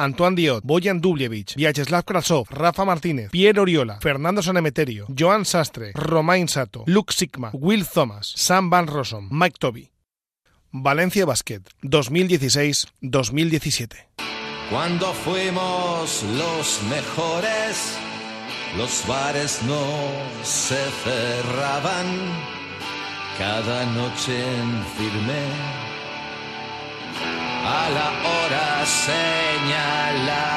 Antoine Diot, Boyan Dubljevic, Vyacheslav Krasov, Rafa Martínez, Pierre Oriola, Fernando Sanemeterio, Joan Sastre, Romain Sato, Luke Sigma, Will Thomas, Sam Van Rossum, Mike Toby. Valencia Basket 2016-2017. Cuando fuimos los mejores, los bares no se cerraban cada noche en firme a la hora señalada.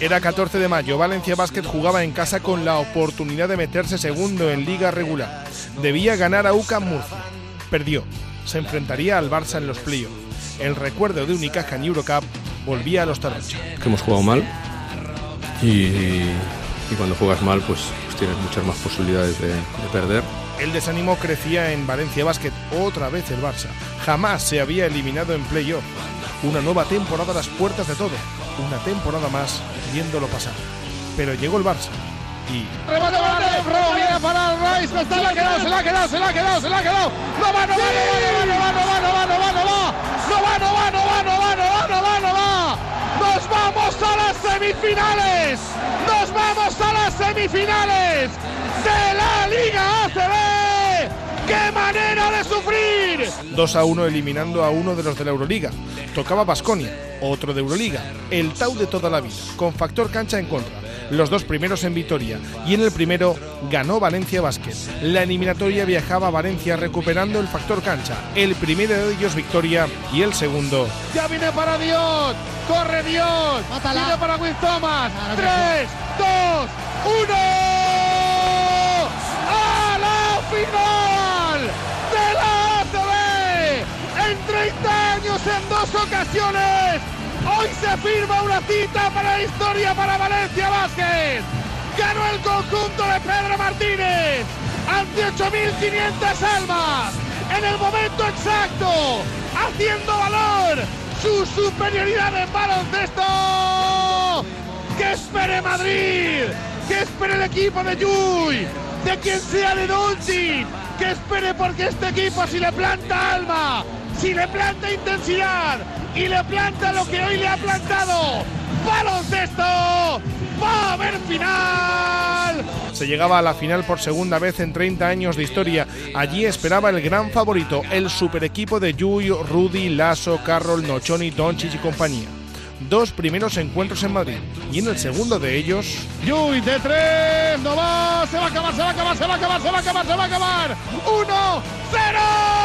Era 14 de mayo, Valencia Basket jugaba en casa con la oportunidad de meterse segundo en liga regular. Debía ganar a UCAM Murcia. Perdió. Se enfrentaría al Barça en los playoffs. El recuerdo de Unicaja en Eurocup volvía a los Taroncha. Que hemos jugado mal y, y cuando juegas mal pues, pues tienes muchas más posibilidades de, de perder. El desánimo crecía en Valencia Basket, otra vez el Barça. Jamás se había eliminado en playoff. Una nueva temporada a las puertas de todo. Una temporada más viéndolo pasar. Pero llegó el Barça y Remate Dave Rowe, viene para Rice, se la ha quedado, se la ha quedado, se la ha quedado, se la ha quedado. No va, no va, semifinales. Nos vamos a las semifinales de la Liga ACB. ¡Qué manera de sufrir! 2 a 1 eliminando a uno de los de la Euroliga. Tocaba Basconia, otro de Euroliga, el Tau de toda la vida, con factor cancha en contra. Los dos primeros en Vitoria y en el primero ganó Valencia Basket. La eliminatoria viajaba a Valencia recuperando el factor cancha. El primero de ellos victoria y el segundo Ya viene para Dios. Corre Dios. Viene para Will Thomas. 3, 2, 1. ¡A la final de la ACB! En 30 años, en dos ocasiones. Hoy se firma una cita para la historia para Valencia Vázquez. Ganó el conjunto de Pedro Martínez ante 8.500 almas en el momento exacto, haciendo valor su superioridad en baloncesto. ¡Que espere Madrid! ¡Que espere el equipo de Juy! ¡De quien sea de Dolci! ¡Que espere porque este equipo si le planta alma, si le planta intensidad y le planta lo que hoy le ha plantado! ¡Baloncesto! ¡Va a haber final! Se llegaba a la final por segunda vez en 30 años de historia. Allí esperaba el gran favorito, el super equipo de Yui, Rudy, Lasso, Carroll, Nochoni, Doncic y compañía. Dos primeros encuentros en Madrid y en el segundo de ellos Yui de tres, no va, se va a acabar, se va a acabar, se va a acabar, se va a acabar, se va a acabar. ¡Uno, cero!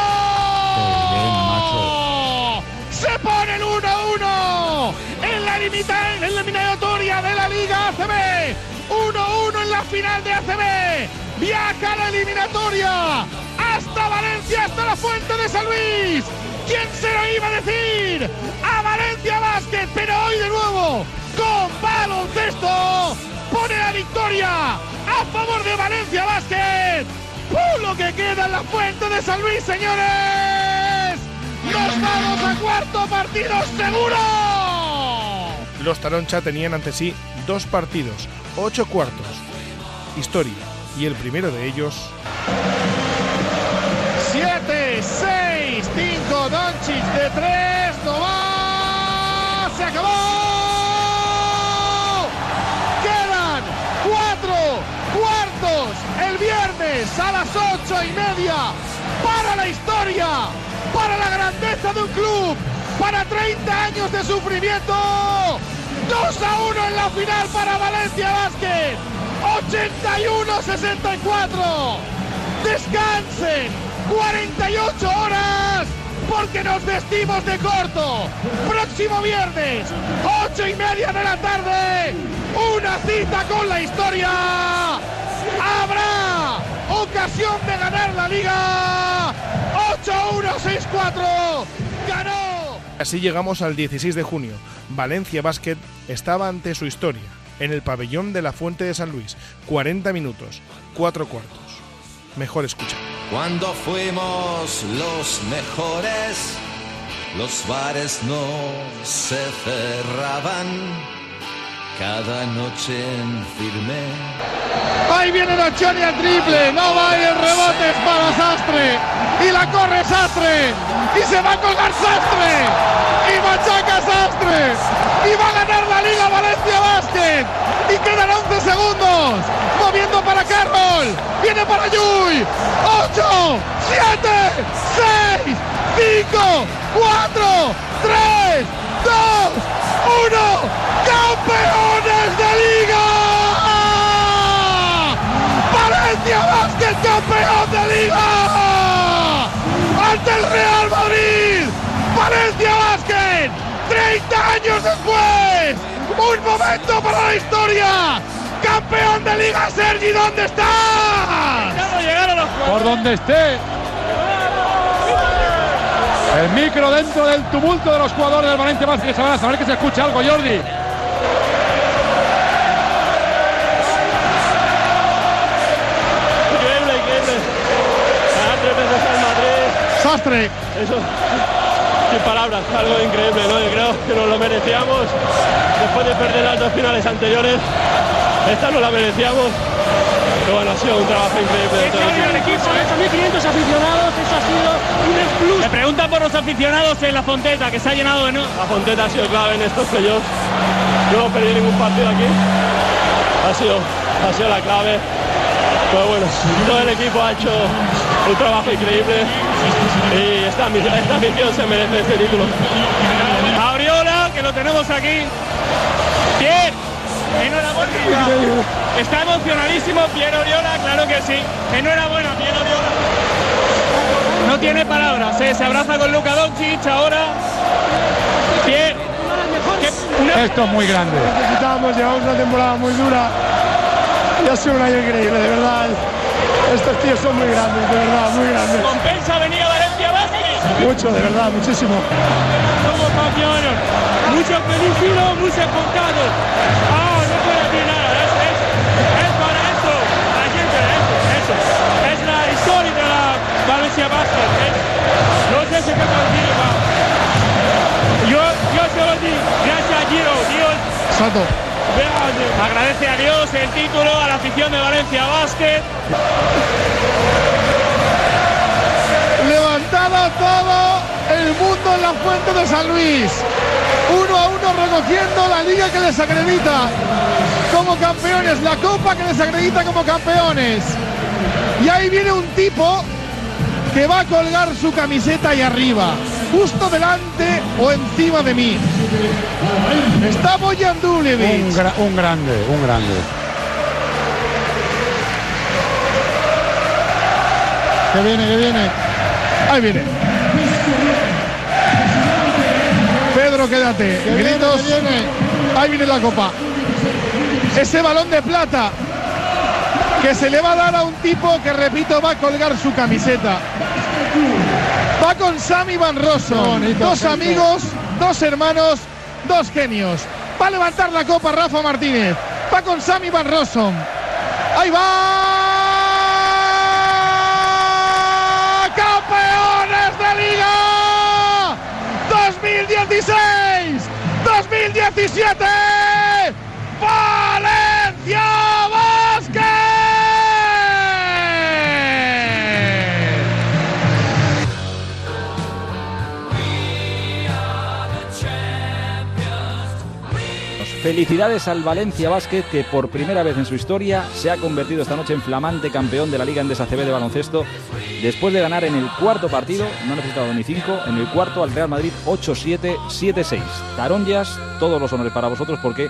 Se pone el 1-1 en la eliminatoria de la Liga ACB. 1-1 en la final de ACB. Viaja la eliminatoria hasta Valencia, hasta la Fuente de San Luis. ¿Quién se lo iba a decir? A Valencia Basket, pero hoy de nuevo con baloncesto pone la victoria a favor de Valencia Basket. ¡Uh, lo que queda en la Fuente de San Luis, señores! ¡Nos vamos a cuarto partido seguro! los Taroncha tenían ante sí dos partidos, ocho cuartos. Historia. Y el primero de ellos 7, 6, 5, Doncic de 3, no va, se acabó. Quedan 4 cuartos el viernes a las 8 y media para la historia, para la grandeza de un club, para 30 años de sufrimiento. 2 a 1 en la final para Valencia Basket. 81-64. Descansen 48 horas porque nos vestimos de corto. Próximo viernes, 8 y media de la tarde, una cita con la historia. Habrá ocasión de ganar la liga. 8-1-6-4. Ganó. Así llegamos al 16 de junio. Valencia Basket estaba ante su historia, en el pabellón de la Fuente de San Luis. 40 minutos, 4 cuartos. Mejor escuchar. Cuando fuimos los mejores, los bares no se cerraban. Cada noche en firme. Ahí viene Nocioni al triple, no va y el rebote es para Sastre. Y la corre Sastre. Y se va a colgar Sastre. Y machaca Sastre. Y ganar la Liga Valencia Basket. Y quedan 11 segundos. Moviendo para Carroll. Viene para Yui. 8, 7, 6, 5, 4, 3, 2, 1. ¡Campeones de Liga! ¡Valencia Basket campeón de Liga! ¡Ante el Real Madrid! ¡Valencia Basket! 30 años después. Un momento para la historia. Campeón de Liga Sergi, ¿dónde estás? Por donde esté. El micro dentro del tumulto de los jugadores del Valencia van a saber que se escucha algo, Jordi. Increíble, increíble. Madrid. Sastre. Eso, sin palabras, algo increíble, ¿no? Yo creo que nos lo merecíamos. Después de perder las dos finales anteriores, esta no la merecíamos. Pero bueno, ha sido un trabajo increíble. de todo el equipo. ¿eh? 1.500 aficionados, eso ha sido un plus. Me preguntan por los aficionados en la Fonteta, que se ha llenado de no. La Fonteta ha sido clave en estos playoffs. No hemos perdido ningún partido aquí. Ha sido, ha sido la clave. Pero bueno, todo el equipo ha hecho un trabajo increíble y esta, esta ambición se merece este título. Auriola, que lo tenemos aquí. Enhorabuena. Está emocionadísimo Piero Oriola, claro que sí. Enhorabuena, Piero Oriola. No tiene palabras, ¿eh? se abraza con Luka Doncic ahora. Bien. ¿Qué- una- Esto es muy grande. necesitábamos, llevamos una temporada muy dura y ha sido un año increíble, de verdad. Estos tíos son muy grandes, de verdad, muy grandes. compensa venir a Valencia Basket. Mucho, de verdad, muchísimo. Somos campeones. Muchos felicidades, muchos contados. Ah, no puedo decir nada. Es, es, es para esto. La gente, eso, eso. Es la historia de la Valencia Basket. Es- no sé si qué decir. Yo, yo solo digo, gracias a Giro, Dios Sato. agradece a Dios el título, a la afición de Valencia Basket. Levantado todo el mundo en la fuente de San Luis. Uno a uno recogiendo la liga que les acredita como campeones, la copa que les acredita como campeones. Y ahí viene un tipo que va a colgar su camiseta ahí arriba, justo delante o encima de mí. Está Boyan Un, Duljevic. gra- un grande, un grande. Que viene, que viene. Ahí viene. Pedro, quédate. Gritos. Ahí viene la copa. Ese balón de plata que se le va a dar a un tipo que, repito, va a colgar su camiseta. Va con Sammy Van Rossum. Dos amigos, dos hermanos, dos genios. Va a levantar la copa Rafa Martínez. Va con Sammy Van Rossum. Ahí va. ¡Campeones de Liga! 2016, 2017. Valencia Felicidades al Valencia Basket que por primera vez en su historia se ha convertido esta noche en flamante campeón de la Liga Endesa CB de baloncesto después de ganar en el cuarto partido, no ha necesitado ni cinco, en el cuarto al Real Madrid 8-7, 7-6. Taronjas, todos los honores para vosotros porque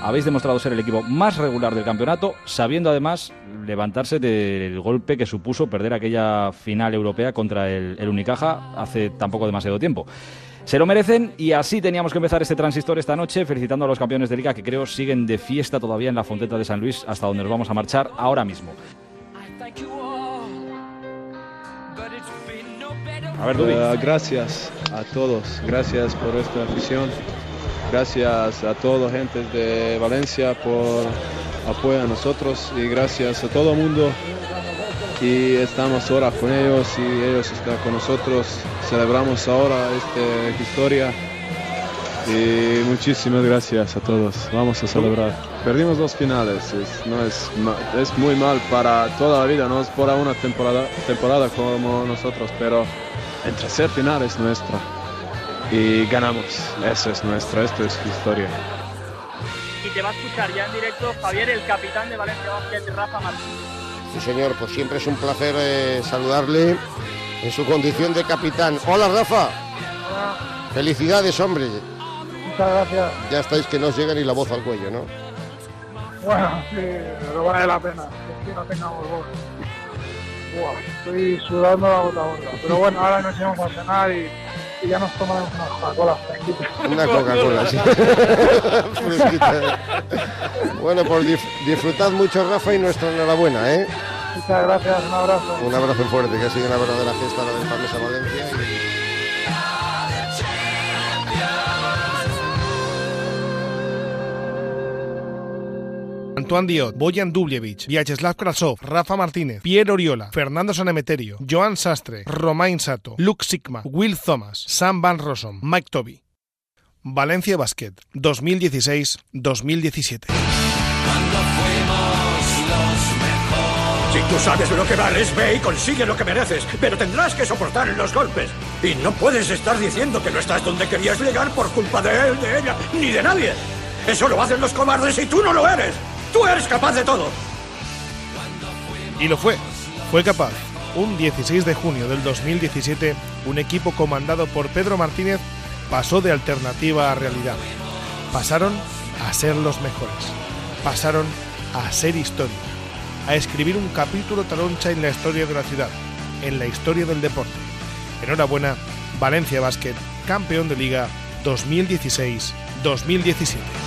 habéis demostrado ser el equipo más regular del campeonato, sabiendo además levantarse del golpe que supuso perder aquella final europea contra el, el Unicaja hace tampoco demasiado tiempo. Se lo merecen y así teníamos que empezar este transistor esta noche, felicitando a los campeones de liga que creo siguen de fiesta todavía en la Fonteta de San Luis, hasta donde nos vamos a marchar ahora mismo. A ver. Eh, gracias a todos, gracias por esta afición, gracias a toda la gente de Valencia por apoyo a nosotros y gracias a todo el mundo y estamos ahora con ellos y ellos están con nosotros, celebramos ahora esta historia y muchísimas gracias a todos, vamos a celebrar. Perdimos dos finales, es, no es, es muy mal para toda la vida, no es por una temporada, temporada como nosotros, pero el tercer final es nuestra y ganamos, eso es nuestro, esto es historia. y te va a escuchar ya en directo Javier, el capitán de Valencia Basket, Rafa Martínez. Sí, señor, pues siempre es un placer eh, saludarle en su condición de capitán. Hola, Rafa. Felicidades, hombre. Muchas gracias. Ya estáis que no os llega ni la voz al cuello, ¿no? Bueno, sí, pero vale la pena. Que no tengamos voz. Buah, estoy sudando la gota a gota. Pero bueno, ahora nos íbamos a cenar y, y ya nos tomaremos unas Coca-Cola fresquitas. Una Coca-Cola, sí. Fresquita. bueno, pues dif- disfrutad mucho, Rafa, y nuestra enhorabuena, ¿eh? Muchas gracias, un abrazo. Un abrazo fuerte, que ha sido una verdadera fiesta la del Farnesa Valencia. y- Antoine Diot, Boyan Dubljevic, Vyacheslav Krasov, Rafa Martínez, Pierre Oriola, Fernando Sanemeterio, Joan Sastre, Romain Sato, Luke Sigma, Will Thomas, Sam Van Rossum, Mike Toby. Valencia Basket 2016-2017. Si tú sabes lo que vales, ve y consigue lo que mereces, pero tendrás que soportar los golpes. Y no puedes estar diciendo que no estás donde querías llegar por culpa de él, de ella, ni de nadie. Eso lo hacen los cobardes y tú no lo eres. Tú eres capaz de todo. Y lo fue, fue capaz. Un 16 de junio del 2017, un equipo comandado por Pedro Martínez pasó de alternativa a realidad. Pasaron a ser los mejores. Pasaron a ser historia. A escribir un capítulo taloncha en la historia de la ciudad, en la historia del deporte. Enhorabuena, Valencia Basket, campeón de liga 2016-2017.